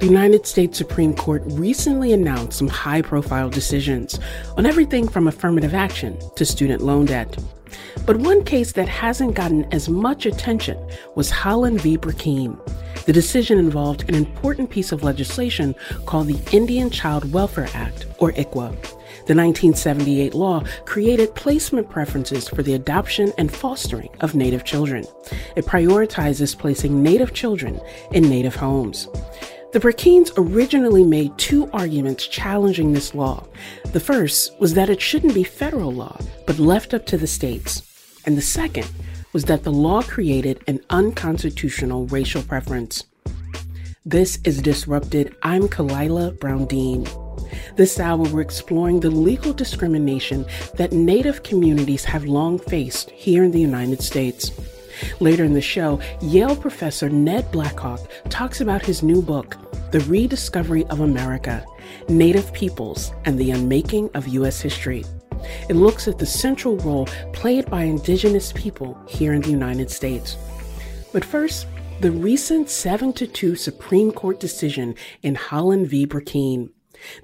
the United States Supreme Court recently announced some high profile decisions on everything from affirmative action to student loan debt. But one case that hasn't gotten as much attention was Haaland v. Brackeen. The decision involved an important piece of legislation called the Indian Child Welfare Act, or ICWA. The 1978 law created placement preferences for the adoption and fostering of Native children. It prioritizes placing Native children in Native homes. The Brackeens originally made two arguments challenging this law. The first was that it shouldn't be federal law, but left up to the states. And the second was that the law created an unconstitutional racial preference. This is Disrupted. I'm Kalila Brown-Dean. This hour, we're exploring the legal discrimination that Native communities have long faced here in the United States. Later in the show, Yale professor Ned Blackhawk talks about his new book, The Rediscovery of America Native Peoples and the Unmaking of U.S. History. It looks at the central role played by indigenous people here in the United States. But first, the recent 7 to 2 Supreme Court decision in Haaland v. Brackeen.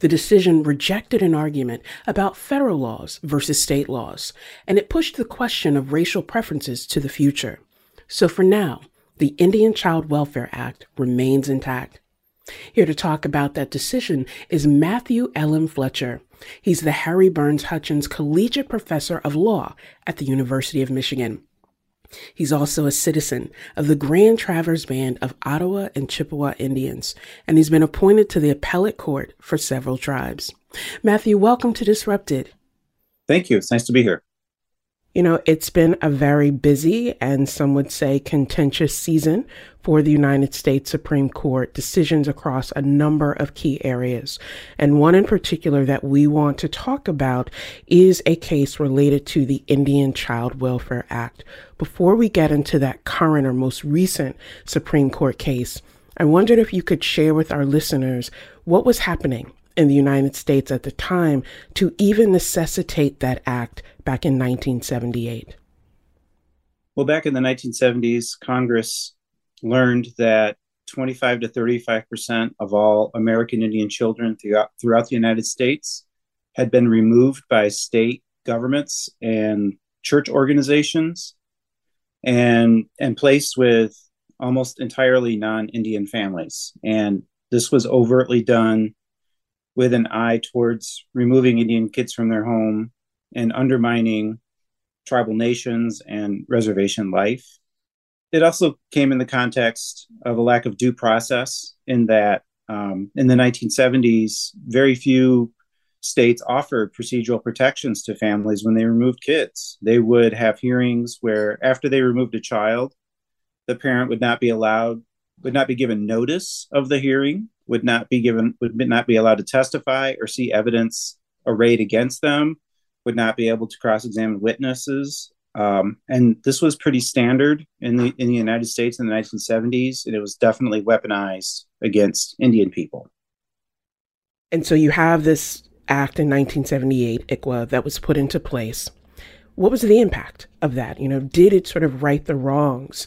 The decision rejected an argument about federal laws versus state laws, and it pushed the question of racial preferences to the future. So for now, the Indian Child Welfare Act remains intact. Here to talk about that decision is Matthew L.M. Fletcher. He's the Harry Burns Hutchins Collegiate Professor of Law at the University of Michigan. He's also a citizen of the Grand Traverse Band of Ottawa and Chippewa Indians, and he's been appointed to the appellate court for several tribes. Matthew, welcome to Disrupted. Thank you. It's nice to be here. You know, it's been a very busy and some would say contentious season for the United States Supreme Court, decisions across a number of key areas. And one in particular that we want to talk about is a case related to the Indian Child Welfare Act. Before we get into that current or most recent Supreme Court case, I wondered if you could share with our listeners what was happening in the United States at the time to even necessitate that act back in 1978? Well, back in the 1970s, Congress learned that 25 to 35 percent of all American Indian children throughout, throughout the United States had been removed by state governments and church organizations and and placed with almost entirely non-Indian families. And this was overtly done with an eye towards removing Indian kids from their home and undermining tribal nations and reservation life. It also came in the context of a lack of due process, in that um, in the 1970s, very few states offered procedural protections to families when they removed kids. They would have hearings where, after they removed a child, the parent would not be allowed, would not be given notice of the hearing, would not be given, would not be allowed to testify or see evidence arrayed against them, would not be able to cross-examine witnesses. Um, and this was pretty standard in the in the United States in the 1970s, and it was definitely weaponized against Indian people. And so you have this act in 1978, ICWA, that was put into place. What was the impact of that? You know, did it sort of right the wrongs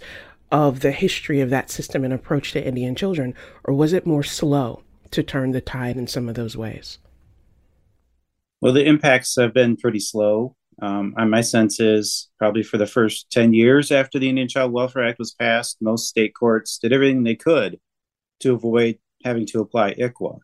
of the history of that system and approach to Indian children, or was it more slow to turn the tide in some of those ways? Well, the impacts have been pretty slow. Um, my sense is probably for the first 10 years after the Indian Child Welfare Act was passed, most state courts did everything they could to avoid having to apply ICWA.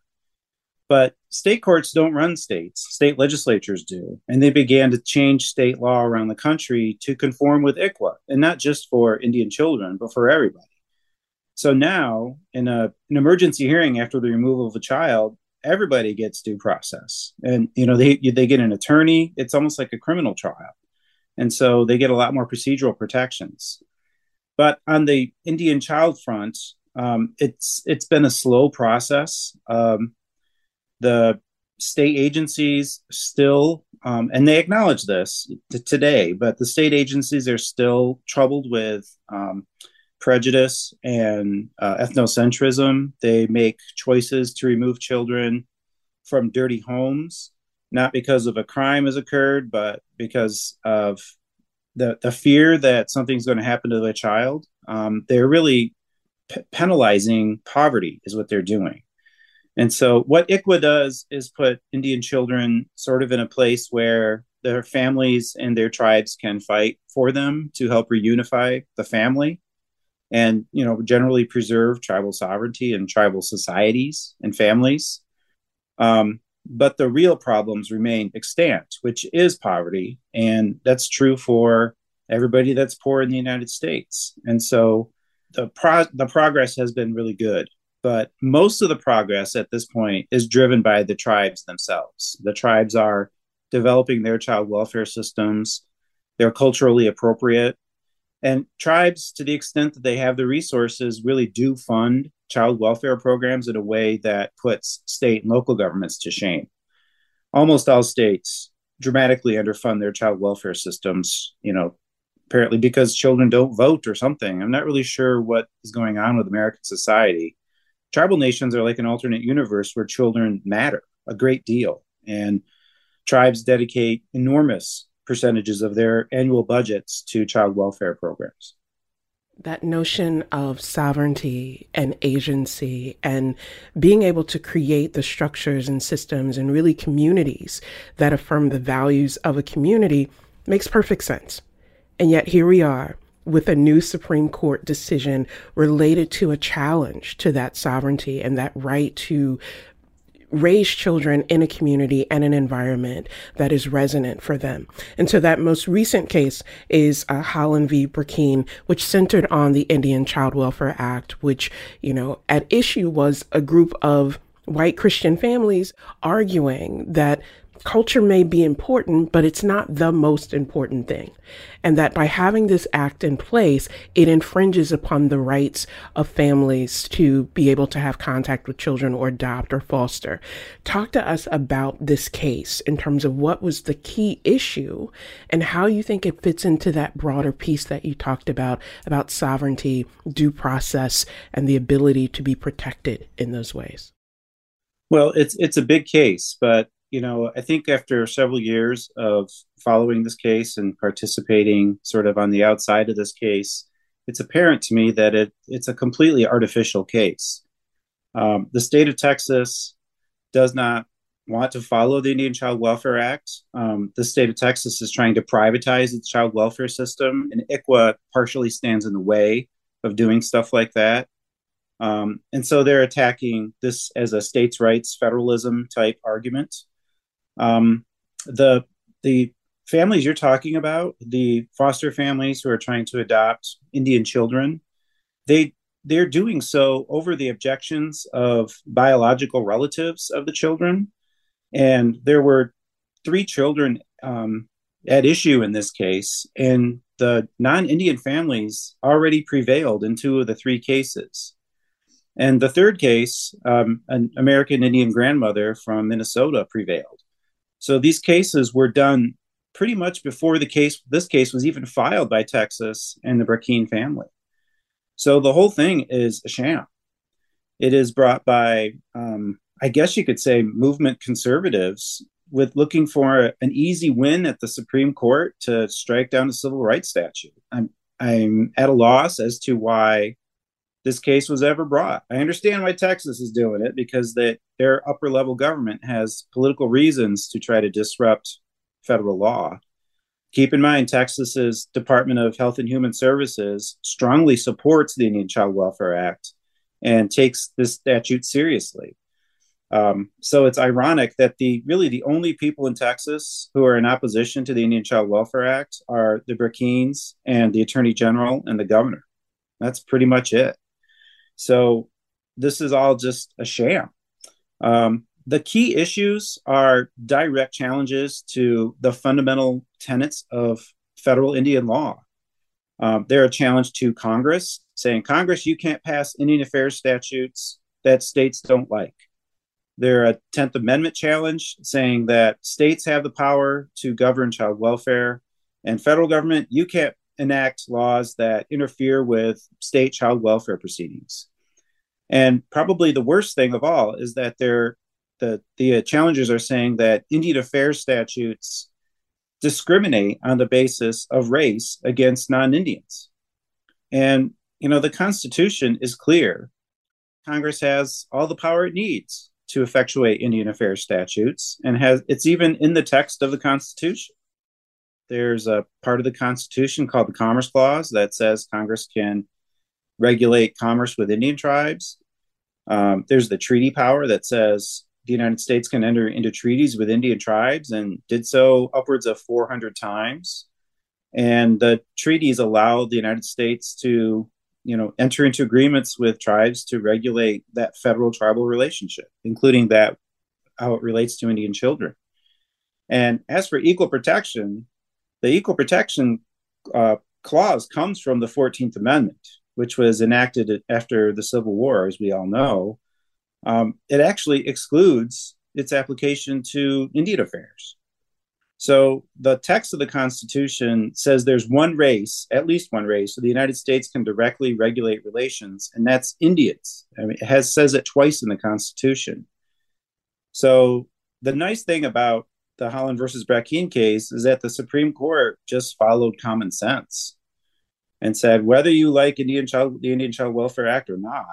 But state courts don't run states, state legislatures do. And they began to change state law around the country to conform with ICWA, and not just for Indian children, but for everybody. So now, in a, an emergency hearing after the removal of a child, everybody gets due process. And you know they they get an attorney it's almost like a criminal trial. And so they get a lot more procedural protections. But on the indian child front um, it's it's been a slow process. Um, the state agencies still um, and they acknowledge this t- today but the state agencies are still troubled with um, prejudice and uh, ethnocentrism. They make choices to remove children from dirty homes, not because of a crime has occurred, but because of the, the fear that something's going to happen to the child. Um, they're really p- penalizing poverty, is what they're doing. And so, what ICWA does is put Indian children sort of in a place where their families and their tribes can fight for them to help reunify the family and you know generally preserve tribal sovereignty and tribal societies and families um, but the real problems remain extant which is poverty and that's true for everybody that's poor in the united states and so the pro- the progress has been really good but most of the progress at this point is driven by the tribes themselves the tribes are developing their child welfare systems. They're culturally appropriate. And tribes, to the extent that they have the resources, really do fund child welfare programs in a way that puts state and local governments to shame. Almost all states dramatically underfund their child welfare systems, you know, apparently because children don't vote or something. I'm not really sure what is going on with American society. Tribal nations are like an alternate universe where children matter a great deal. And tribes dedicate enormous percentages of their annual budgets to child welfare programs. That notion of sovereignty and agency and being able to create the structures and systems and really communities that affirm the values of a community makes perfect sense. And yet here we are with a new Supreme Court decision related to a challenge to that sovereignty and that right to raise children in a community and an environment that is resonant for them. And so that most recent case is uh, Haaland v. Brackeen, which centered on the Indian Child Welfare Act, which, you know, at issue was a group of white Christian families arguing that culture may be important, but it's not the most important thing. And that by having this act in place, it infringes upon the rights of families to be able to have contact with children or adopt or foster. Talk to us about this case in terms of what was the key issue and how you think it fits into that broader piece that you talked about, about sovereignty, due process, and the ability to be protected in those ways. Well, it's it's a big case, but you know, I think after several years of following this case and participating sort of on the outside of this case, it's apparent to me that it it's a completely artificial case. Um, the state of Texas does not want to follow the Indian Child Welfare Act. Um, the state of Texas is trying to privatize its child welfare system, and ICWA partially stands in the way of doing stuff like that. Um, and so they're attacking this as a states' rights federalism type argument. Um, the the families you're talking about, the foster families who are trying to adopt Indian children, they they're doing so over the objections of biological relatives of the children, and there were three children um, at issue in this case, and the non-Indian families already prevailed in two of the three cases. And the third case, um, an American Indian grandmother from Minnesota prevailed. So these cases were done pretty much before the case this case was even filed by Texas and the Brackeen family. So the whole thing is a sham. It is brought by, um, I guess you could say, movement conservatives with looking for an easy win at the Supreme Court to strike down a civil rights statute. I'm I'm at a loss as to why this case was ever brought. I understand why Texas is doing it because they, their upper level government has political reasons to try to disrupt federal law. Keep in mind, Texas's Department of Health and Human Services strongly supports the Indian Child Welfare Act and takes this statute seriously. Um, so it's ironic that the really the only people in Texas who are in opposition to the Indian Child Welfare Act are the Brackeens and the Attorney General and the governor. That's pretty much it. So this is all just a sham. Um, the key issues are direct challenges to the fundamental tenets of federal Indian law. Um, they're a challenge to Congress, saying, Congress, you can't pass Indian affairs statutes that states don't like. They're a 10th Amendment challenge, saying that states have the power to govern child welfare, and federal government, you can't enact laws that interfere with state child welfare proceedings. And probably the worst thing of all is that they're the the challengers are saying that Indian affairs statutes discriminate on the basis of race against non-Indians. And you know the Constitution is clear. Congress has all the power it needs to effectuate Indian Affairs statutes, and has it's even in the text of the Constitution. There's a part of the Constitution called the Commerce Clause that says Congress can regulate commerce with Indian tribes. Um, there's the treaty power that says the United States can enter into treaties with Indian tribes and did so upwards of 400 times. And the treaties allow the United States to, you know, enter into agreements with tribes to regulate that federal tribal relationship, including that how it relates to Indian children. And as for equal protection, the equal protection uh, clause comes from the 14th Amendment, which was enacted after the Civil War, as we all know. Um, it actually excludes its application to Indian affairs. So the text of the Constitution says there's one race, at least one race, so the United States can directly regulate relations, and that's Indians. I mean, it has says it twice in the Constitution. So the nice thing about the Haaland versus Brackeen case is that the Supreme Court just followed common sense and said whether you like Indian Child the Indian Child Welfare Act or not,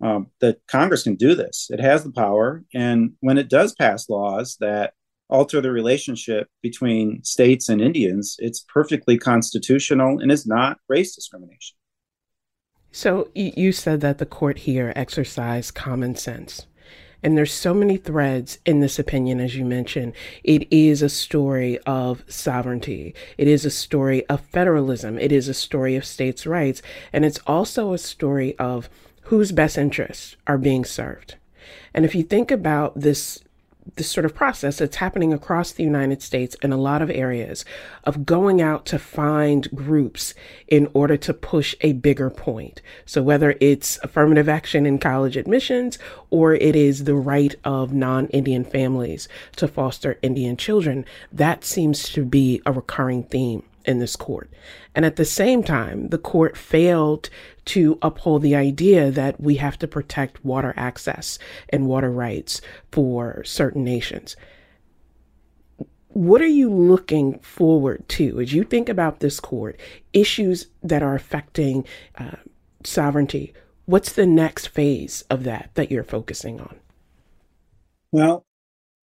um, that Congress can do this. It has the power, and when it does pass laws that alter the relationship between states and Indians, it's perfectly constitutional and is not race discrimination. So you said that the court here exercised common sense. And there's so many threads in this opinion, as you mentioned. It is a story of sovereignty. It is a story of federalism. It is a story of states' rights. And it's also a story of whose best interests are being served. And if you think about this this sort of process that's happening across the United States in a lot of areas of going out to find groups in order to push a bigger point. So, whether it's affirmative action in college admissions or it is the right of non Indian families to foster Indian children, that seems to be a recurring theme in this court. And at the same time, the court failed to uphold the idea that we have to protect water access and water rights for certain nations. What are you looking forward to as you think about this court, issues that are affecting uh, sovereignty? What's the next phase of that that you're focusing on? Well,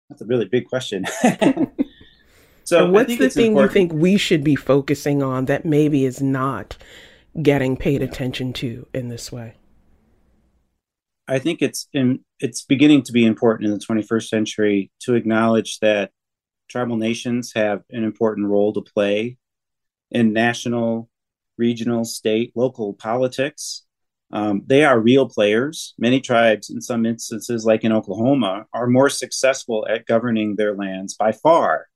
that's a really big question. So, what's the thing important. you think we should be focusing on that maybe is not getting paid attention to in this way? I think it's in, it's beginning to be important in the 21st century to acknowledge that tribal nations have an important role to play in national, regional, state, local politics. Um, they are real players. Many tribes, in some instances, like in Oklahoma, are more successful at governing their lands by far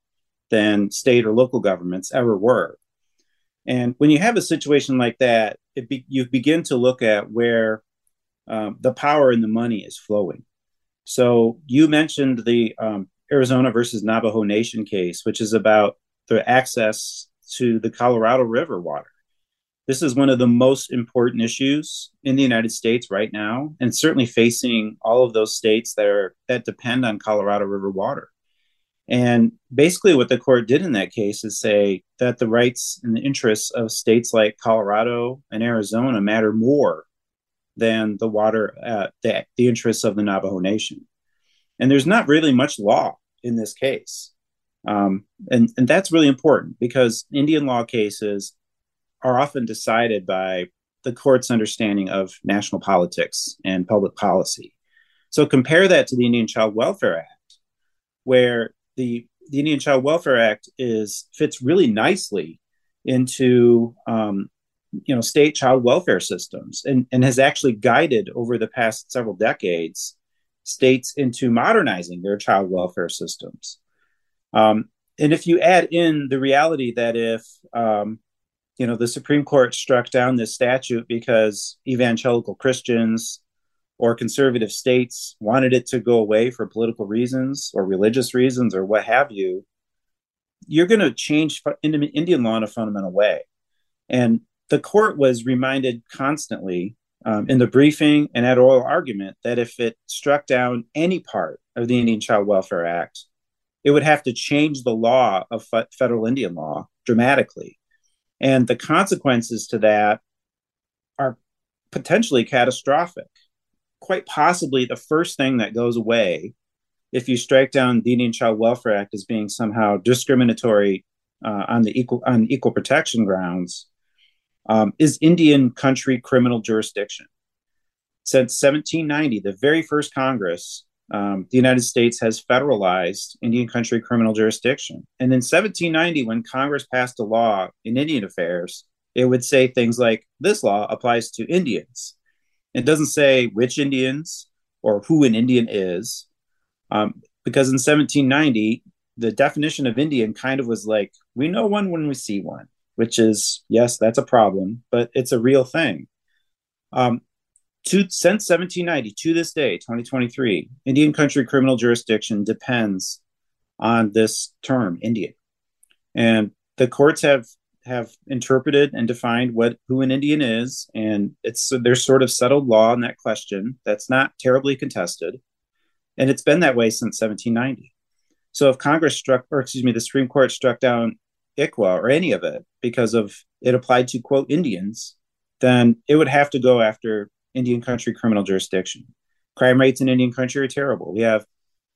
than state or local governments ever were. And when you have a situation like that, be, you begin to look at where um, the power and the money is flowing. So you mentioned the um, Arizona versus Navajo Nation case, which is about the access to the Colorado River water. This is one of the most important issues in the United States right now, and certainly facing all of those states that are that depend on Colorado River water. And basically, what the court did in that case is say that the rights and the interests of states like Colorado and Arizona matter more than the water, uh, the, the interests of the Navajo Nation. And there's not really much law in this case. Um, and, and that's really important because Indian law cases are often decided by the court's understanding of national politics and public policy. So compare that to the Indian Child Welfare Act, where the the Indian Child Welfare Act is fits really nicely into um, you know state child welfare systems and, and has actually guided over the past several decades states into modernizing their child welfare systems. Um, and if you add in the reality that if um, you know the Supreme Court struck down this statute because evangelical Christians or conservative states wanted it to go away for political reasons or religious reasons or what have you, you're going to change Indian law in a fundamental way. And the court was reminded constantly um, in the briefing and at oral argument that if it struck down any part of the Indian Child Welfare Act, it would have to change the law of federal Indian law dramatically. And the consequences to that are potentially catastrophic quite possibly the first thing that goes away if you strike down the Indian Child Welfare Act as being somehow discriminatory uh, on the equal on equal protection grounds um, is Indian country criminal jurisdiction. Since 1790, the very first Congress, um, the United States has federalized Indian country criminal jurisdiction. And in 1790, when Congress passed a law in Indian affairs, it would say things like, This law applies to Indians. It doesn't say which Indians or who an Indian is, um, because in 1790, the definition of Indian kind of was like, we know one when we see one which is yes, that's a problem, but it's a real thing. Um, to, since 1790 to this day, 2023, Indian country criminal jurisdiction depends on this term, Indian, and the courts have have interpreted and defined what who an Indian is, and it's there's sort of settled law on that question that's not terribly contested, and it's been that way since 1790. So if Congress struck, or excuse me, the Supreme Court struck down ICWA or any of it because of it applied to quote Indians, then it would have to go after Indian country criminal jurisdiction. Crime rates in Indian country are terrible. We have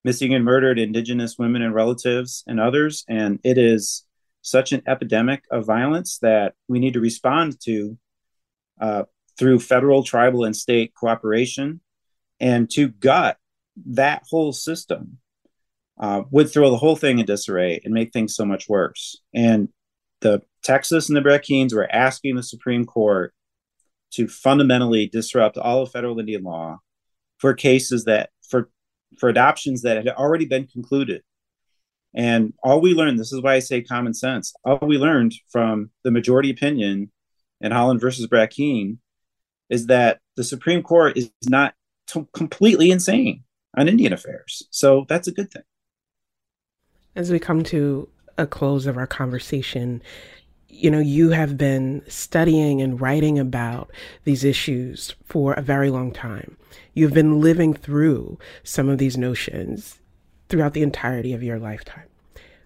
missing and murdered indigenous women and relatives and others, and it is such an epidemic of violence that we need to respond to uh, through federal, tribal, and state cooperation, and to gut that whole system uh, would throw the whole thing in disarray and make things so much worse. And the Texas and the Brackeens were asking the Supreme Court to fundamentally disrupt all of federal Indian law for cases that for for adoptions that had already been concluded. And all we learned, this is why I say common sense, all we learned from the majority opinion in Haaland versus Brackeen is that the Supreme Court is not t- completely insane on Indian affairs. So that's a good thing. As we come to a close of our conversation, you know, you have been studying and writing about these issues for a very long time. You've been living through some of these notions throughout the entirety of your lifetime.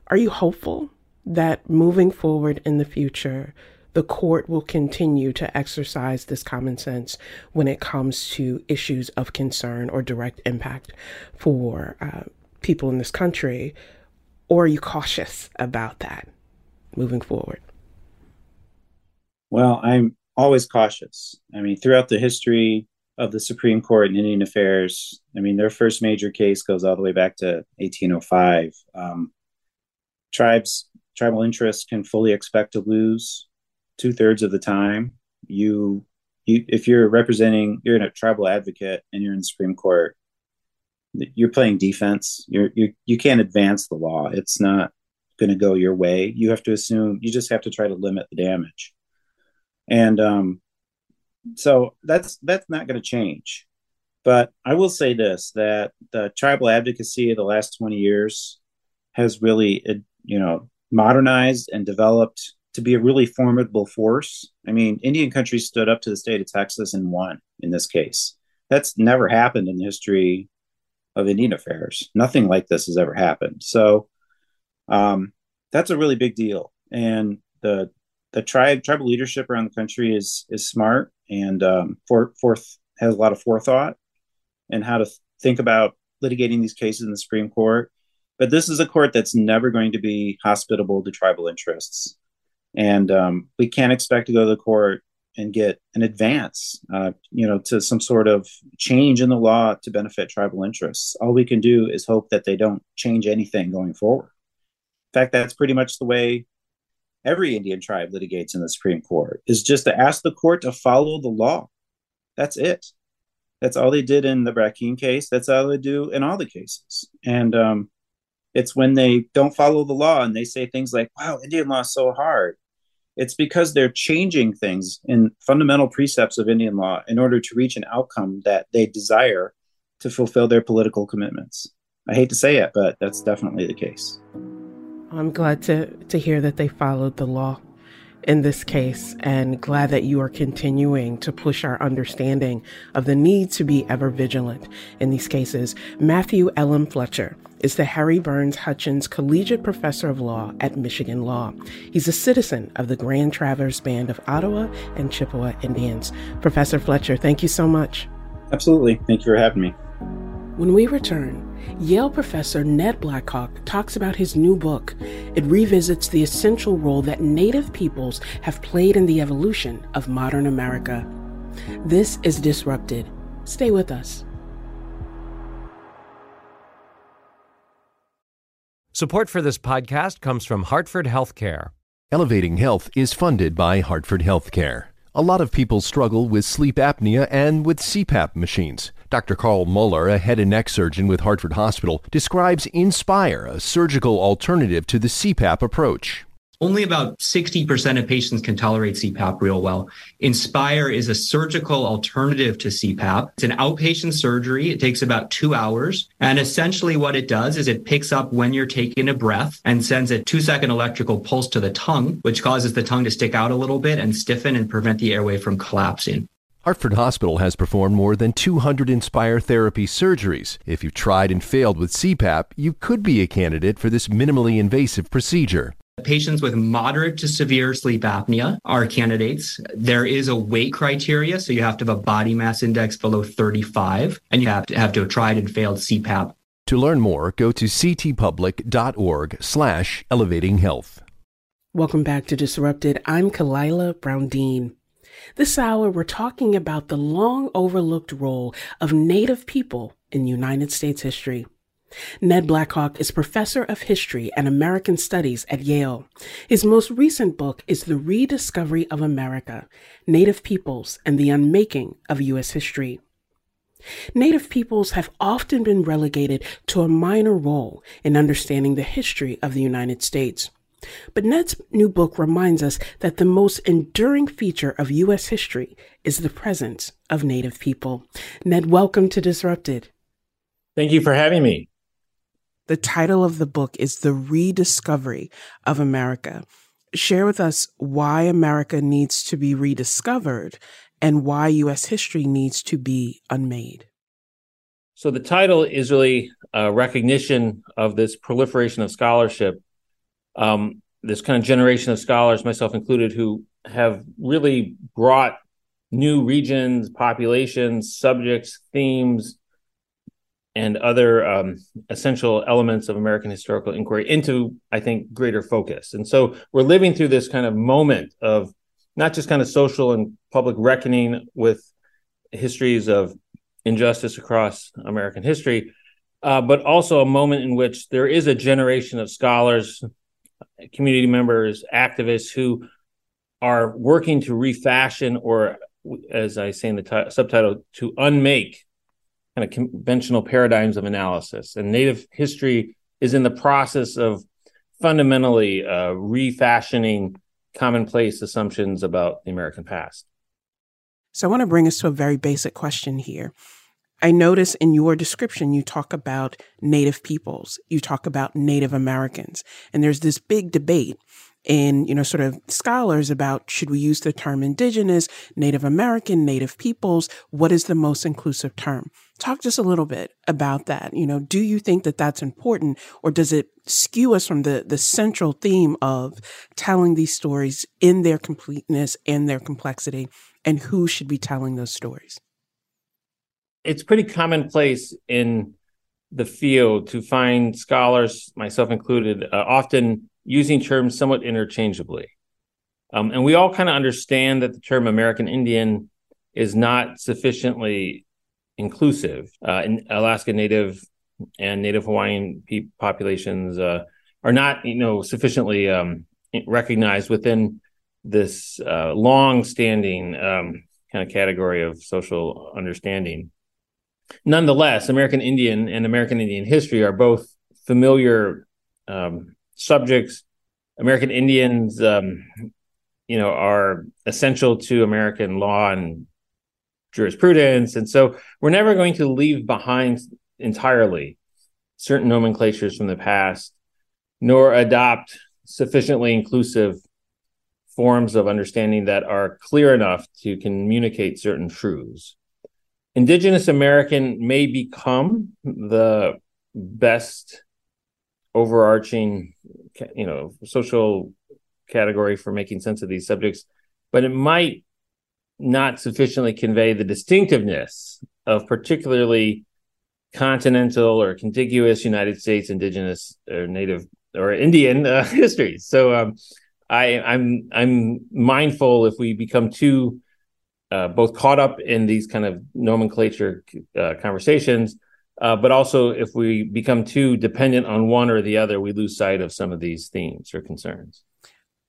Are you hopeful that moving forward in the future, the court will continue to exercise this common sense when it comes to issues of concern or direct impact for uh, people in this country or are you cautious about that moving forward? Well, I'm always cautious. I mean, throughout the history of the Supreme Court in Indian affairs, I mean, their first major case goes all the way back to 1805. Um, tribes, tribal interests can fully expect to lose two thirds of the time. You, you, if you're representing, you're in a tribal advocate and you're in the Supreme Court, you're playing defense. You're you you can't advance the law. It's not going to go your way. You have to assume. You just have to try to limit the damage, and um, so that's that's not going to change. But I will say this: that the tribal advocacy of the last twenty years has really, you know, modernized and developed to be a really formidable force. I mean, Indian country stood up to the state of Texas and won in this case. That's never happened in the history of Indian affairs. Nothing like this has ever happened. So um, that's a really big deal. And the the tribe tribal leadership around the country is is smart and um, for, forth has a lot of forethought and how to th- think about litigating these cases in the Supreme Court. But this is a court that's never going to be hospitable to tribal interests, and um, we can't expect to go to the court and get an advance, uh, you know, to some sort of change in the law to benefit tribal interests. All we can do is hope that they don't change anything going forward. In fact, that's pretty much the way every Indian tribe litigates in the Supreme Court is just to ask the court to follow the law. That's it. That's all they did in the Brackeen case. That's all they do in all the cases. And um, it's when they don't follow the law and they say things like, wow, Indian law is so hard it's because they're changing things in fundamental precepts of Indian law in order to reach an outcome that they desire to fulfill their political commitments. I hate to say it, but that's definitely the case. I'm glad to, to hear that they followed the law in this case and glad that you are continuing to push our understanding of the need to be ever vigilant in these cases. Matthew L.M. Fletcher is the Harry Burns Hutchins Collegiate Professor of Law at Michigan Law. He's a citizen of the Grand Traverse Band of Ottawa and Chippewa Indians. Professor Fletcher, thank you so much. Absolutely. Thank you for having me. When we return, Yale professor Ned Blackhawk talks about his new book. It revisits the essential role that Native peoples have played in the evolution of modern America. This is Disrupted. Stay with us. Support for this podcast comes from Hartford Healthcare. Elevating Health is funded by Hartford Healthcare. A lot of people struggle with sleep apnea and with CPAP machines. Dr. Carl Muller, a head and neck surgeon with Hartford Hospital, describes Inspire, a surgical alternative to the CPAP approach. Only about 60% of patients can tolerate CPAP real well. Inspire is a surgical alternative to CPAP. It's an outpatient surgery. It takes about two hours. And essentially what it does is it picks up when you're taking a breath and sends a two second electrical pulse to the tongue, which causes the tongue to stick out a little bit and stiffen and prevent the airway from collapsing. Hartford Hospital has performed more than 200 Inspire therapy surgeries. If you've tried and failed with CPAP, you could be a candidate for this minimally invasive procedure. Patients with moderate to severe sleep apnea are candidates. There is a weight criteria, so you have to have a body mass index below 35, and you have to have to have tried and failed CPAP. To learn more, go to ctpublic.org slash elevating health. Welcome back to Disrupted. I'm Kalila Brown-Dean. This hour, we're talking about the long overlooked role of Native people in United States history. Ned Blackhawk is professor of history and American studies at Yale. His most recent book is The Rediscovery of America Native Peoples and the Unmaking of U.S. History. Native peoples have often been relegated to a minor role in understanding the history of the United States. But Ned's new book reminds us that the most enduring feature of U.S. history is the presence of Native people. Ned, welcome to Disrupted. Thank you for having me. The title of the book is The Rediscovery of America. Share with us why America needs to be rediscovered and why U.S. history needs to be unmade. So, the title is really a recognition of this proliferation of scholarship, um, this kind of generation of scholars, myself included, who have really brought new regions, populations, subjects, themes, and other um, essential elements of American historical inquiry into, I think, greater focus. And so we're living through this kind of moment of not just kind of social and public reckoning with histories of injustice across American history, uh, but also a moment in which there is a generation of scholars, community members, activists who are working to refashion or, as I say in the t- subtitle, to unmake kind of conventional paradigms of analysis. And Native history is in the process of fundamentally uh, refashioning commonplace assumptions about the American past. So I want to bring us to a very basic question here. I notice in your description, you talk about Native peoples, you talk about Native Americans, and there's this big debate in, you know, sort of scholars about should we use the term indigenous, Native American, Native peoples? What is the most inclusive term? Talk just a little bit about that. You know, do you think that that's important or does it skew us from the, the central theme of telling these stories in their completeness and their complexity and who should be telling those stories? It's pretty commonplace in the field to find scholars, myself included, uh, often using terms somewhat interchangeably. Um, and we all kind of understand that the term American Indian is not sufficiently inclusive. Uh, in Alaska Native and Native Hawaiian pe- populations uh, are not, you know, sufficiently um, recognized within this uh, long-standing um, kind of category of social understanding. Nonetheless, American Indian and American Indian history are both familiar um, subjects. American Indians, um, you know, are essential to American law and jurisprudence, and so we're never going to leave behind entirely certain nomenclatures from the past, nor adopt sufficiently inclusive forms of understanding that are clear enough to communicate certain truths. Indigenous American may become the best overarching, you know, social category for making sense of these subjects, but it might not sufficiently convey the distinctiveness of particularly continental or contiguous United States indigenous or native or Indian uh, history. So um, I, I'm I'm mindful if we become too uh, both caught up in these kind of nomenclature uh, conversations, uh, but also if we become too dependent on one or the other, we lose sight of some of these themes or concerns.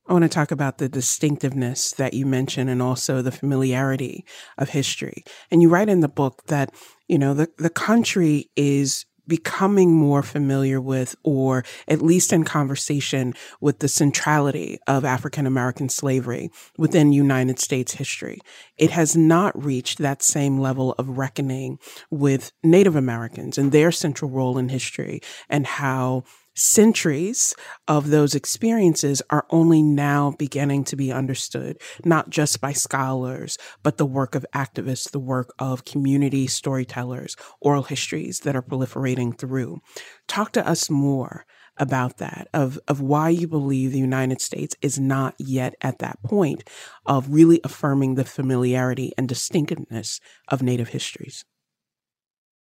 I want to talk about the distinctiveness that you mentioned and also the familiarity of history. And you write in the book that, you know, the, the country is becoming more familiar with, or at least in conversation with the centrality of African American slavery within United States history. It has not reached that same level of reckoning with Native Americans and their central role in history and how centuries of those experiences are only now beginning to be understood, not just by scholars, but the work of activists, the work of community storytellers, oral histories that are proliferating through. Talk to us more about that, of, of why you believe the United States is not yet at that point of really affirming the familiarity and distinctiveness of Native histories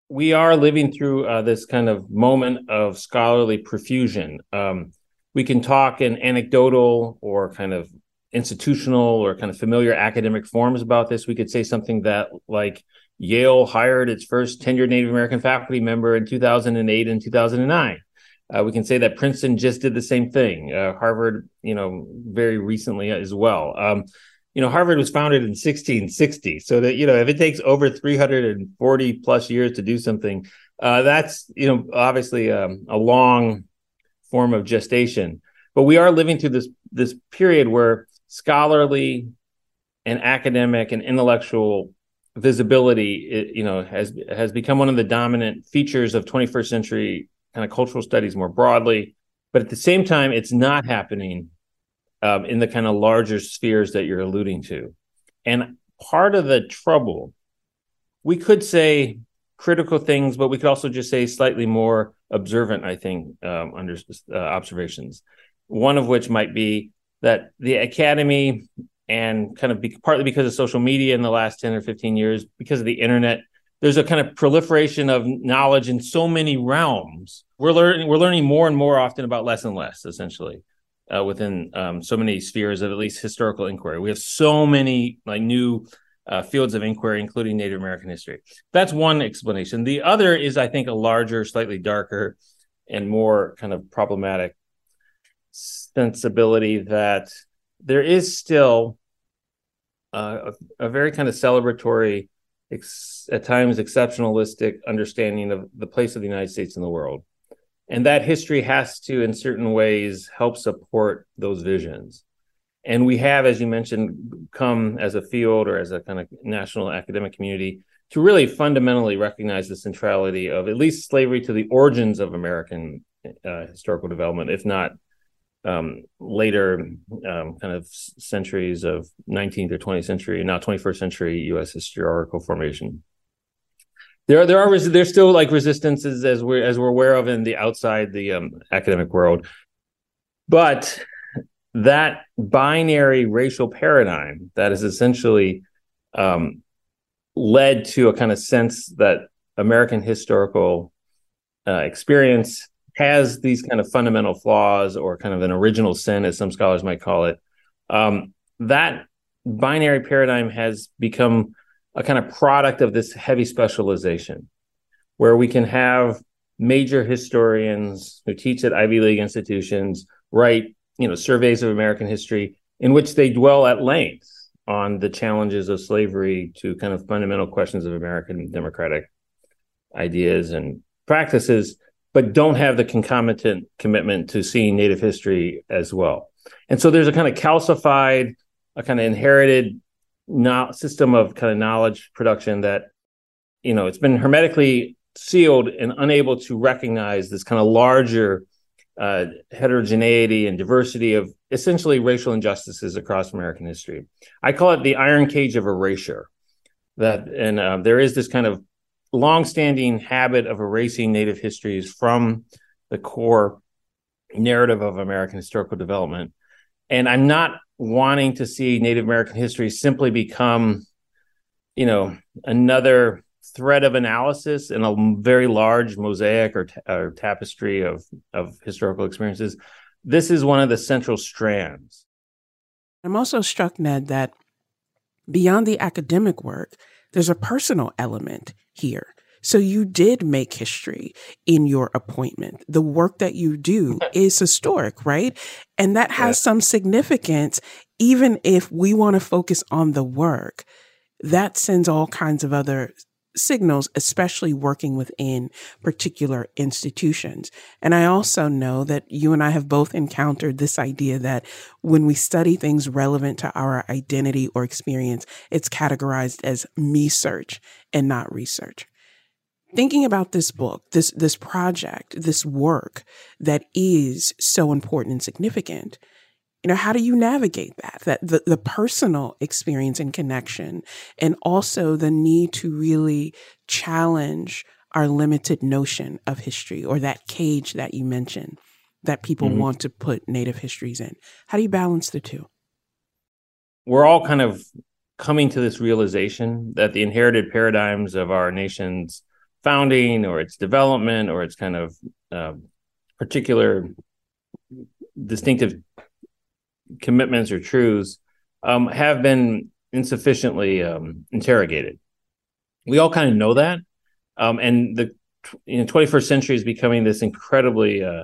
we are living through uh, this kind of moment of scholarly profusion. Um, we can talk in anecdotal or kind of institutional or kind of familiar academic forms about this. We could say something that like Yale hired its first tenured Native American faculty member in 2008 and 2009. Uh, we can say that Princeton just did the same thing. Uh, Harvard, you know, very recently as well. Um, you know, Harvard was founded in 1660. So that, you know, if it takes over 340 plus years to do something, uh, that's, you know, obviously um, a long form of gestation. But we are living through this this period where scholarly and academic and intellectual visibility, you know, has has become one of the dominant features of 21st century kind of cultural studies more broadly. But at the same time, it's not happening um, in the kind of larger spheres that you're alluding to. And part of the trouble, we could say critical things, but we could also just say slightly more observant, I think, um, under uh, observations. One of which might be that the academy, and kind of be, partly because of social media in the last 10 or 15 years, because of the internet, there's a kind of proliferation of knowledge in so many realms. We're learning we're learning more and more often about less and less, essentially uh, within um, so many spheres of at least historical inquiry. We have so many like new uh, fields of inquiry, including Native American history. That's one explanation. The other is, I think, a larger, slightly darker, and more kind of problematic sensibility that there is still uh, a, a, very kind of celebratory, ex- at times exceptionalistic understanding of the place of the United States in the world and that history has to in certain ways help support those visions. And we have as you mentioned come as a field or as a kind of national academic community to really fundamentally recognize the centrality of at least slavery to the origins of american uh, historical development if not um, later um, kind of centuries of 19th or 20th century now 21st century us historical formation there are there are there's still like resistances as we're as we're aware of in the outside the um, academic world. But that binary racial paradigm that is essentially um, led to a kind of sense that american historical uh, experience has these kind of fundamental flaws or kind of an original sin as some scholars might call it. Um, that binary paradigm has become a kind of product of this heavy specialization where we can have major historians who teach at Ivy League institutions write, you know, surveys of American history in which they dwell at length on the challenges of slavery to kind of fundamental questions of American democratic ideas and practices, but don't have the concomitant commitment to seeing Native history as well. And so there's a kind of calcified, a kind of inherited no, system of kind of knowledge production that you know it's been hermetically sealed and unable to recognize this kind of larger uh, heterogeneity and diversity of essentially racial injustices across American history. I call it the iron cage of erasure. That and uh, there is this kind of longstanding habit of erasing Native histories from the core narrative of American historical development. And I'm not wanting to see Native American history simply become, you know, another thread of analysis in a very large mosaic or, or tapestry of of historical experiences. This is one of the central strands. I'm also struck, Ned, that beyond the academic work, there's a personal element here. So you did make history in your appointment. The work that you do is historic, right? And that has yeah. some significance, even if we want to focus on the work. That sends all kinds of other signals, especially working within particular institutions. And I also know that you and I have both encountered this idea that when we study things relevant to our identity or experience, it's categorized as me search and not research thinking about this book, this, this project, this work that is so important and significant, you know, how do you navigate that? That the, the personal experience and connection, and also the need to really challenge our limited notion of history or that cage that you mentioned that people mm-hmm. want to put native histories in. How do you balance the two? We're all kind of coming to this realization that the inherited paradigms of our nation's founding or its development or its kind of uh, particular distinctive commitments or truths um, have been insufficiently um, interrogated. We all kind of know that, um, and the you know 21st century is becoming this incredibly uh,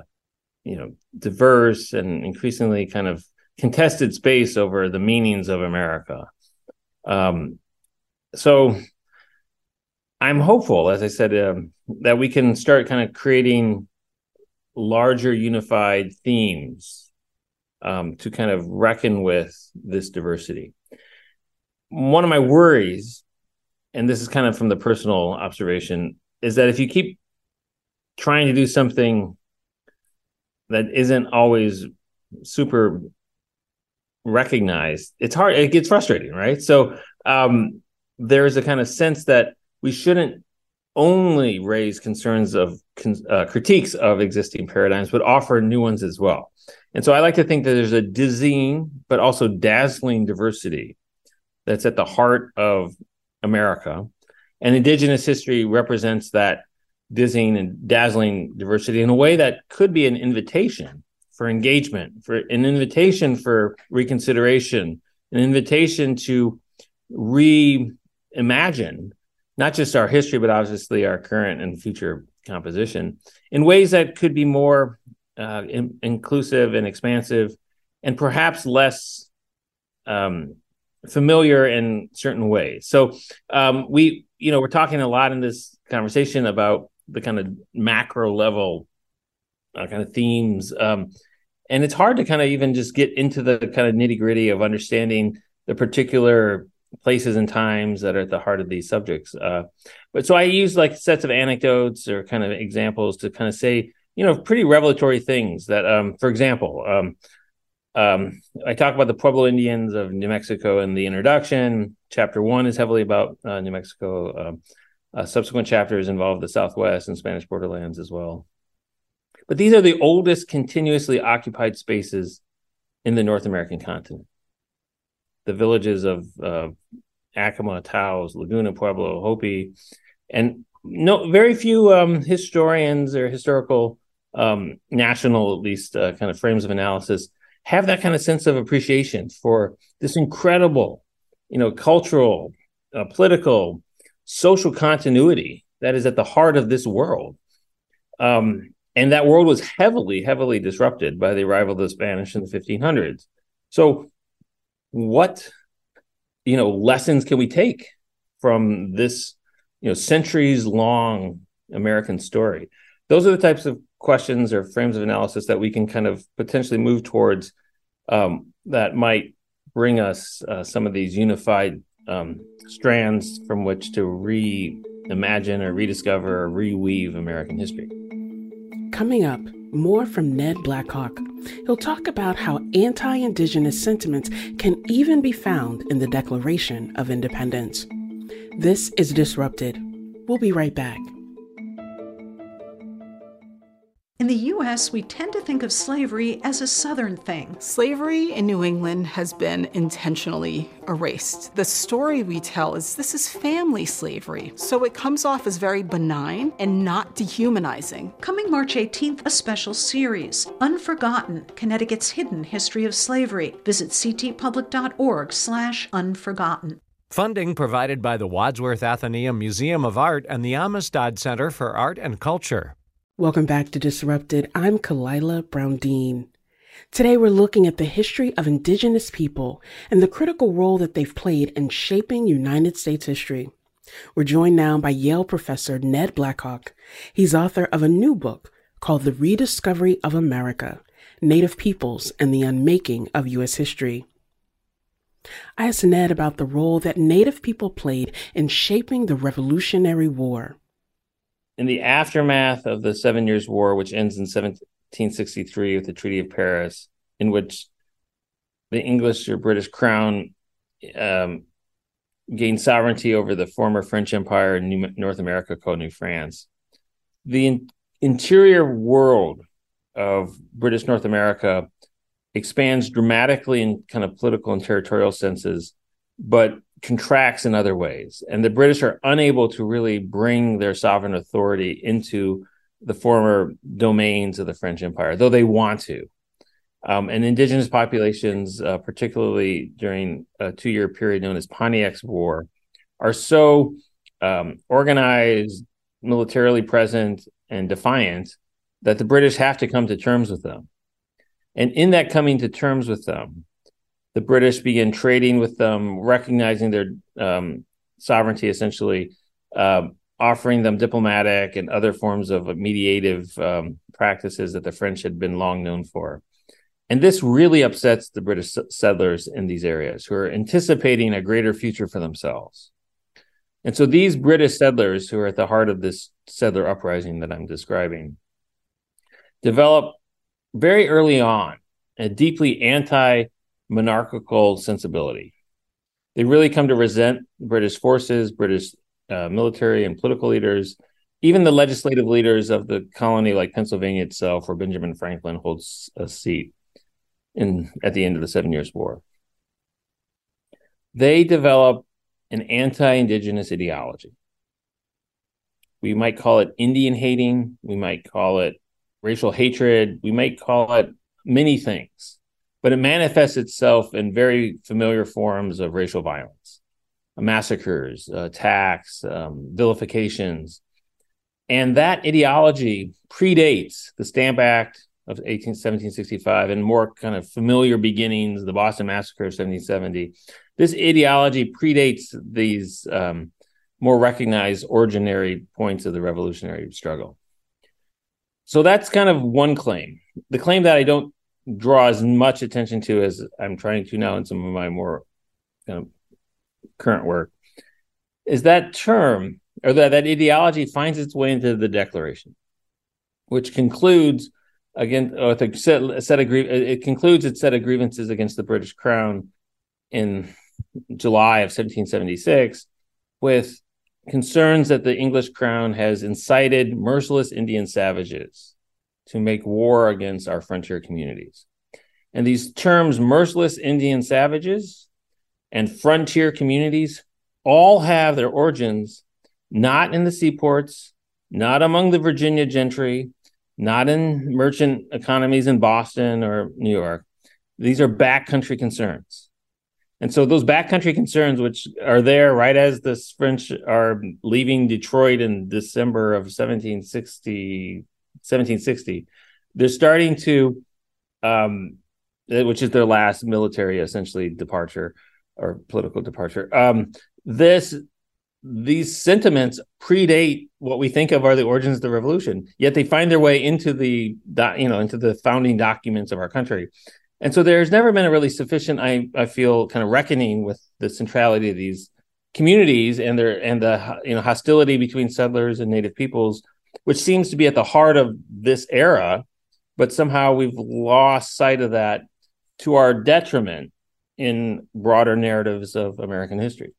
you know diverse and increasingly kind of contested space over the meanings of America. Um, so I'm hopeful, as I said, um, that we can start kind of creating larger unified themes um, to kind of reckon with this diversity. One of my worries, and this is kind of from the personal observation, is that if you keep trying to do something that isn't always super recognized, it's hard, it gets frustrating, right? So um, there's a kind of sense that we shouldn't only raise concerns of uh, critiques of existing paradigms, but offer new ones as well. And so I like to think that there's a dizzying, but also dazzling diversity that's at the heart of America. And Indigenous history represents that dizzying and dazzling diversity in a way that could be an invitation for engagement, for an invitation for reconsideration, an invitation to reimagine not just our history, but obviously our current and future composition in ways that could be more uh, in- inclusive and expansive and perhaps less um, familiar in certain ways. So um, we, you know, we're talking a lot in this conversation about the kind of macro level uh, kind of themes. Um, and it's hard to kind of even just get into the kind of nitty gritty of understanding the particular places and times that are at the heart of these subjects. Uh, but so I use like sets of anecdotes or kind of examples to kind of say, you know, pretty revelatory things that, um, for example, um, um, I talk about the Pueblo Indians of New Mexico in the introduction. Chapter one is heavily about uh, New Mexico. Um, uh, subsequent chapters involve the Southwest and Spanish borderlands as well. But these are the oldest continuously occupied spaces in the North American continent the villages of uh, Acoma, Taos, Laguna, Pueblo, Hopi, and no, very few um, historians or historical um, national, at least, uh, kind of frames of analysis have that kind of sense of appreciation for this incredible, you know, cultural, uh, political, social continuity that is at the heart of this world. Um, and that world was heavily, heavily disrupted by the arrival of the Spanish in the 1500s. So what you know lessons can we take from this you know centuries long american story? Those are the types of questions or frames of analysis that we can kind of potentially move towards um, that might bring us uh, some of these unified um, strands from which to reimagine or rediscover or reweave american history. Coming up more from Ned Blackhawk. He'll talk about how anti Indigenous sentiments can even be found in the Declaration of Independence. This is Disrupted. We'll be right back. In the U.S., we tend to think of slavery as a Southern thing. Slavery in New England has been intentionally erased. The story we tell is this is family slavery, so it comes off as very benign and not dehumanizing. Coming March 18th, a special series, Unforgotten, Connecticut's Hidden History of Slavery. Visit ctpublic.org slash unforgotten. Funding provided by the Wadsworth Atheneum Museum of Art and the Amistad Center for Art and Culture. Welcome back to Disrupted. I'm Khalilah Brown Dean. Today we're looking at the history of indigenous people and the critical role that they've played in shaping United States history. We're joined now by Yale professor Ned Blackhawk. He's author of a new book called The Rediscovery of America, Native Peoples and the Unmaking of U.S. History. I asked Ned about the role that Native people played in shaping the Revolutionary War in the aftermath of the Seven Years' War, which ends in 1763 with the Treaty of Paris, in which the English or British crown um, gained sovereignty over the former French Empire New- North America called New France. The in- interior world of British North America expands dramatically in kind of political and territorial senses, but contracts in other ways. And the British are unable to really bring their sovereign authority into the former domains of the French Empire, though they want to. Um, and indigenous populations, uh, particularly during a two year period known as Pontiac's War, are so um, organized, militarily present, and defiant that the British have to come to terms with them. And in that coming to terms with them, the British began trading with them, recognizing their um, sovereignty, essentially uh, offering them diplomatic and other forms of mediative um, practices that the French had been long known for. And this really upsets the British settlers in these areas who are anticipating a greater future for themselves. And so these British settlers, who are at the heart of this settler uprising that I'm describing, develop very early on a deeply anti monarchical sensibility. They really come to resent British forces, British uh, military and political leaders, even the legislative leaders of the colony, like Pennsylvania itself, where Benjamin Franklin holds a seat in at the end of the Seven Years' War. They develop an anti-indigenous ideology. We might call it Indian hating. We might call it racial hatred. We might call it many things but it manifests itself in very familiar forms of racial violence massacres, attacks, um, vilifications. And that ideology predates the Stamp Act of 18, 1765 and more kind of familiar beginnings, the Boston Massacre of 1770. This ideology predates these um, more recognized originary points of the revolutionary struggle. So that's kind of one claim. The claim that I don't draw as much attention to as I'm trying to now in some of my more kind of current work is that term or that, that ideology finds its way into the Declaration, which concludes again uh, with a set, a set of it concludes its set of grievances against the British Crown in July of 1776 with concerns that the English Crown has incited merciless Indian savages to make war against our frontier communities. And these terms, merciless Indian savages and frontier communities, all have their origins not in the seaports, not among the Virginia gentry, not in merchant economies in Boston or New York. These are backcountry concerns. And so those backcountry concerns, which are there right as the French are leaving Detroit in December of 1760, 1760. They're starting to, um, which is their last military essentially departure or political departure. Um, this these sentiments predate what we think of are the origins of the revolution yet they find their way into the you know into the founding documents of our country and so there's never been a really sufficient i i feel kind of reckoning with the centrality of these communities and their and the you know hostility between settlers and native peoples which seems to be at the heart of this era, but somehow we've lost sight of that to our detriment in broader narratives of American history.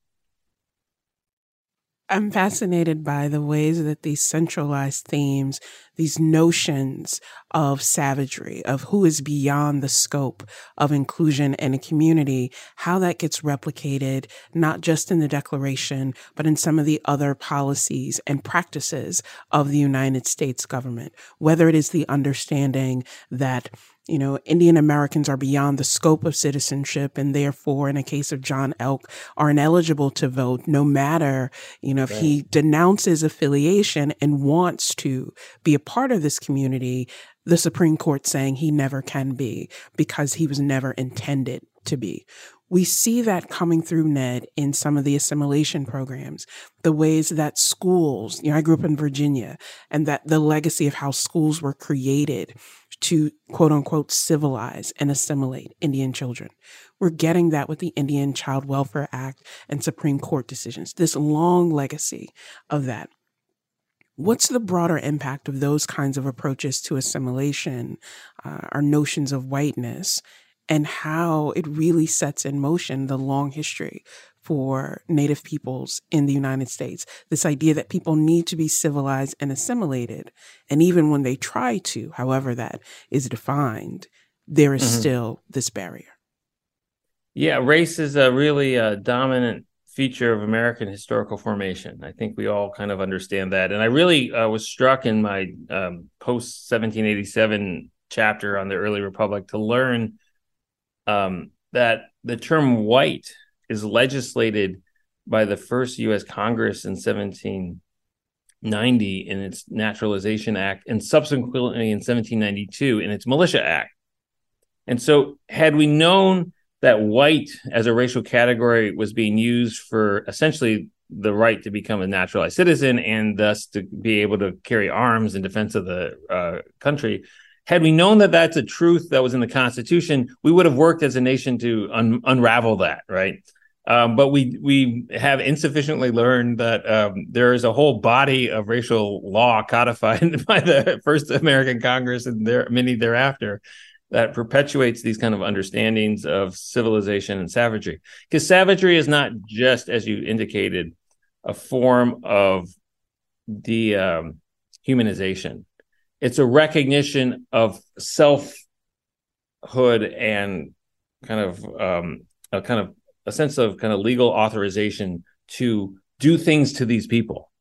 I'm fascinated by the ways that these centralized themes, these notions of savagery, of who is beyond the scope of inclusion in a community, how that gets replicated, not just in the Declaration, but in some of the other policies and practices of the United States government, whether it is the understanding that you know, Indian Americans are beyond the scope of citizenship and therefore, in a case of John Elk, are ineligible to vote no matter, you know, if right. he denounces affiliation and wants to be a part of this community, the Supreme Court saying he never can be because he was never intended to be. We see that coming through, Ned, in some of the assimilation programs, the ways that schools, you know, I grew up in Virginia, and that the legacy of how schools were created to quote unquote civilize and assimilate Indian children. We're getting that with the Indian Child Welfare Act and Supreme Court decisions, this long legacy of that. What's the broader impact of those kinds of approaches to assimilation, uh, our notions of whiteness, and how it really sets in motion the long history for Native peoples in the United States. This idea that people need to be civilized and assimilated. And even when they try to, however that is defined, there is mm-hmm. still this barrier. Yeah, race is a really a uh, dominant feature of American historical formation. I think we all kind of understand that. And I really uh, was struck in my um, post 1787 chapter on the early republic to learn um, that the term white is legislated by the first U.S. Congress in 1790 in its Naturalization Act, and subsequently in 1792 in its Militia Act. And so, had we known that white as a racial category was being used for essentially the right to become a naturalized citizen and thus to be able to carry arms in defense of the uh, country, had we known that that's a truth that was in the Constitution, we would have worked as a nation to un- unravel that, right? Um, but we we have insufficiently learned that um, there is a whole body of racial law codified by the first American Congress and there many thereafter that perpetuates these kind of understandings of civilization and savagery. Because savagery is not just, as you indicated, a form of the um, humanization. It's a recognition of selfhood and kind of um, a kind of a sense of kind of legal authorization to do things to these people.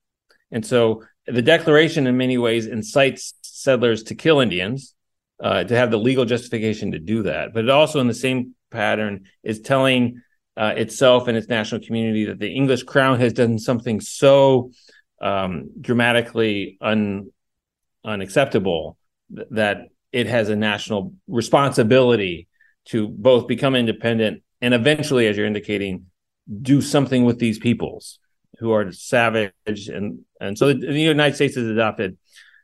And so the Declaration, in many ways, incites settlers to kill Indians, uh, to have the legal justification to do that. But it also, in the same pattern, is telling uh, itself and its national community that the English crown has done something so um, dramatically un- unacceptable th- that it has a national responsibility to both become independent and eventually, as you're indicating, do something with these peoples who are savage and and so the, United States has adopted,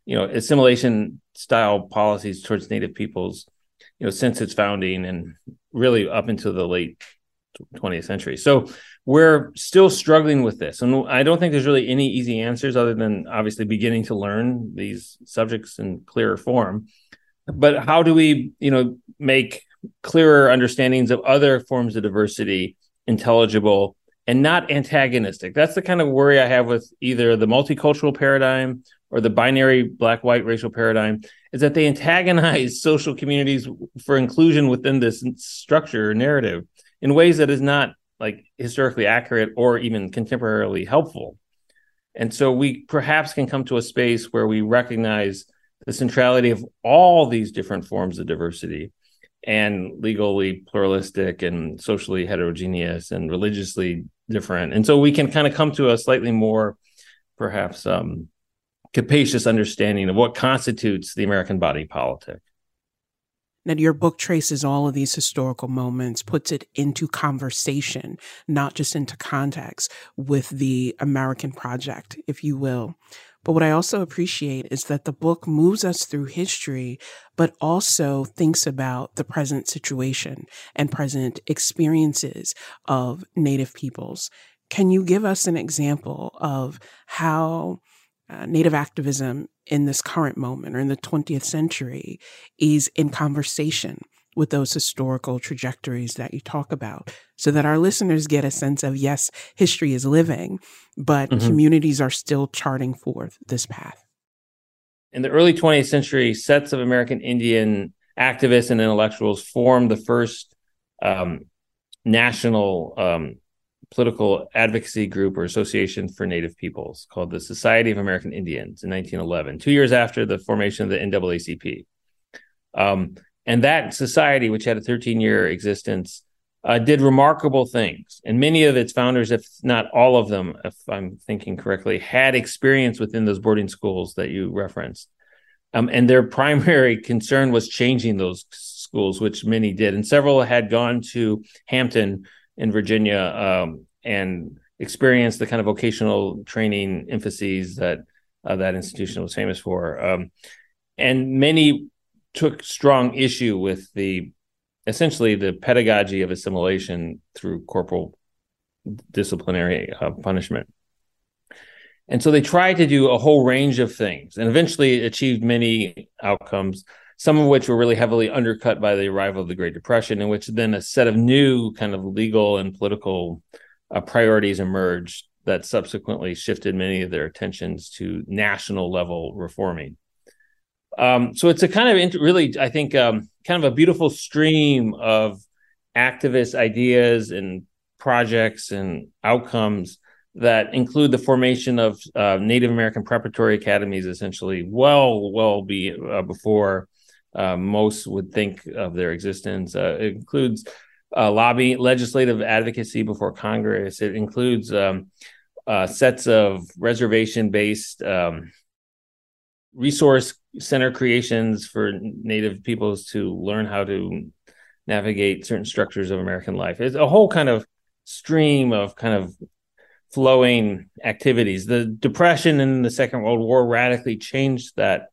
you know, assimilation style policies towards Native peoples, you know, since its founding and really up into the late 20th century. So we're still struggling with this, and I don't think there's really any easy answers other than obviously beginning to learn these subjects in clearer form. But how do we, you know, make clearer understandings of other forms of diversity intelligible and not antagonistic. That's the kind of worry I have with either the multicultural paradigm or the binary black white racial paradigm is that they antagonize social communities for inclusion within this structure or narrative in ways that is not like historically accurate or even contemporarily helpful. And so we perhaps can come to a space where we recognize the centrality of all these different forms of diversity and legally pluralistic and socially heterogeneous and religiously different. And so we can kind of come to a slightly more, perhaps, um, capacious understanding of what constitutes the American body politic. Now, your book traces all of these historical moments, puts it into conversation, not just into context with the American project, if you will. But what I also appreciate is that the book moves us through history, but also thinks about the present situation and present experiences of Native peoples. Can you give us an example of how uh, Native activism in this current moment or in the 20th century is in conversation with those historical trajectories that you talk about so that our listeners get a sense of yes, history is living, but mm-hmm. communities are still charting forth this path. In the early 20th century, sets of American Indian activists and intellectuals formed the first um, national um, political advocacy group or association for Native peoples called the Society of American Indians in 1911, two years after the formation of the NAACP. Um, and that society, which had a 13 year existence, uh, did remarkable things. And many of its founders, if not all of them, if I'm thinking correctly, had experience within those boarding schools that you referenced. Um, and their primary concern was changing those schools, which many did. And several had gone to Hampton in Virginia um, and experienced the kind of vocational training emphases that uh, that institution was famous for. Um, and many took strong issue with the essentially the pedagogy of assimilation through corporal disciplinary uh, punishment. And so they tried to do a whole range of things and eventually achieved many outcomes, some of which were really heavily undercut by the arrival of the Great Depression, in which then a set of new kind of legal and political uh, priorities emerged that subsequently shifted many of their attentions to national level reforming. Um, so it's a kind of int- really, I think, um, kind of a beautiful stream of activist ideas and projects and outcomes that include the formation of uh, Native American preparatory academies, essentially, well, well be uh, before uh, most would think of their existence. Uh, it includes uh, lobby legislative advocacy before Congress. It includes um, uh, sets of reservation based um, resource center creations for Native peoples to learn how to navigate certain structures of American life. It's a whole kind of stream of kind of flowing activities. The Depression and the Second World War radically changed that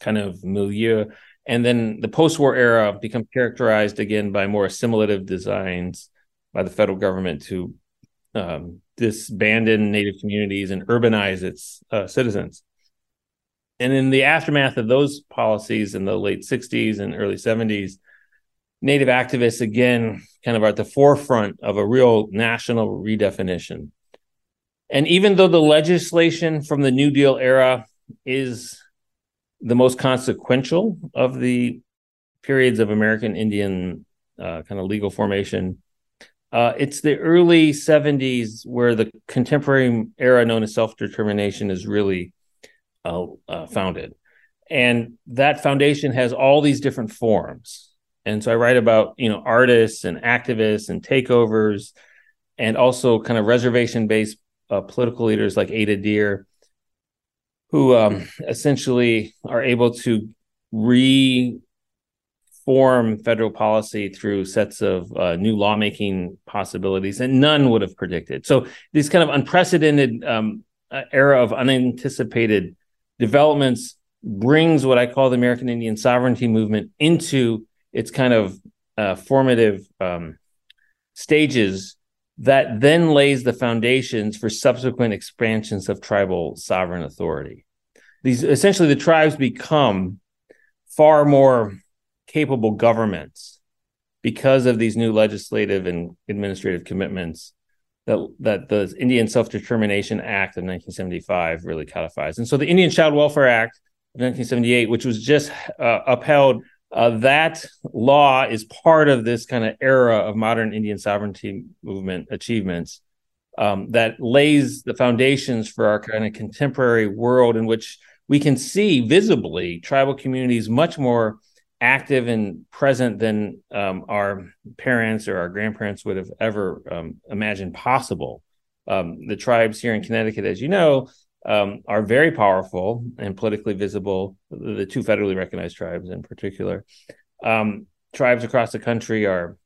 kind of milieu. And then the post war era becomes characterized again by more assimilative designs by the federal government to um, disbandon native communities and urbanize its uh, citizens. And in the aftermath of those policies in the late 60s and early 70s, Native activists again kind of are at the forefront of a real national redefinition. And even though the legislation from the New Deal era is the most consequential of the periods of American Indian uh, kind of legal formation, uh, it's the early 70s where the contemporary era known as self determination is really uh, uh, founded. And that foundation has all these different forms. And so I write about, you know, artists and activists and takeovers and also kind of reservation based uh, political leaders like Ada Deer, who um, essentially are able to reform federal policy through sets of uh, new lawmaking possibilities that none would have predicted. So, this kind of unprecedented um, uh, era of unanticipated developments brings what I call the American Indian sovereignty movement into its kind of uh, formative um, stages that then lays the foundations for subsequent expansions of tribal sovereign authority. These essentially the tribes become far more capable governments because of these new legislative and administrative commitments that that the Indian Self Determination Act of 1975 really codifies. And so the Indian Child Welfare Act of 1978, which was just uh, upheld, uh, that law is part of this kind of era of modern Indian sovereignty movement achievements um, that lays the foundations for our kind of contemporary world in which we can see visibly tribal communities much more active and present than um, our parents or our grandparents would have ever um, imagined possible. Um, the tribes here in Connecticut, as you know, um, are very powerful and politically visible. The two federally recognized tribes, in particular, um, tribes across the country are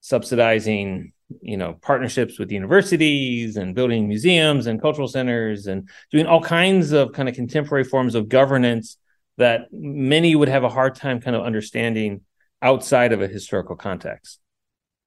subsidizing you know partnerships with universities and building museums and cultural centers and doing all kinds of kind of contemporary forms of governance that many would have a hard time kind of understanding outside of a historical context.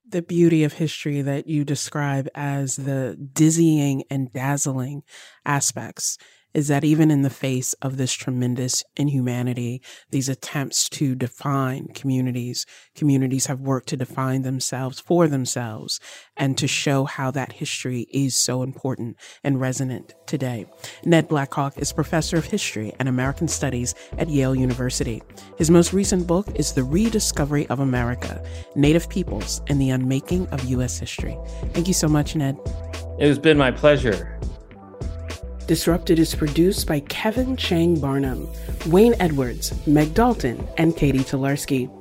The beauty of history that you describe as the dizzying and dazzling aspects is that even in the face of this tremendous inhumanity, these attempts to define communities, communities have worked to define themselves for themselves and to show how that history is so important and resonant today. Ned Blackhawk is professor of history and American studies at Yale University. His most recent book is The Rediscovery of America Native Peoples and the Unmaking of U.S. History. Thank you so much, Ned. It has been my pleasure. Disrupted is produced by Kevin Chang Barnum, Wayne Edwards, Meg Dalton, and Katie Tolarski.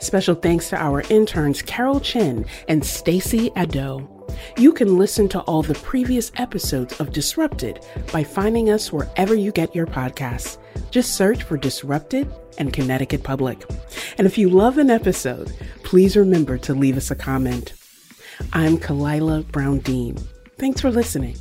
Special thanks to our interns Carol Chen and Stacey Addo. You can listen to all the previous episodes of Disrupted by finding us wherever you get your podcasts. Just search for Disrupted and Connecticut Public. And if you love an episode, please remember to leave us a comment. I'm Khalilah Brown Dean. Thanks for listening.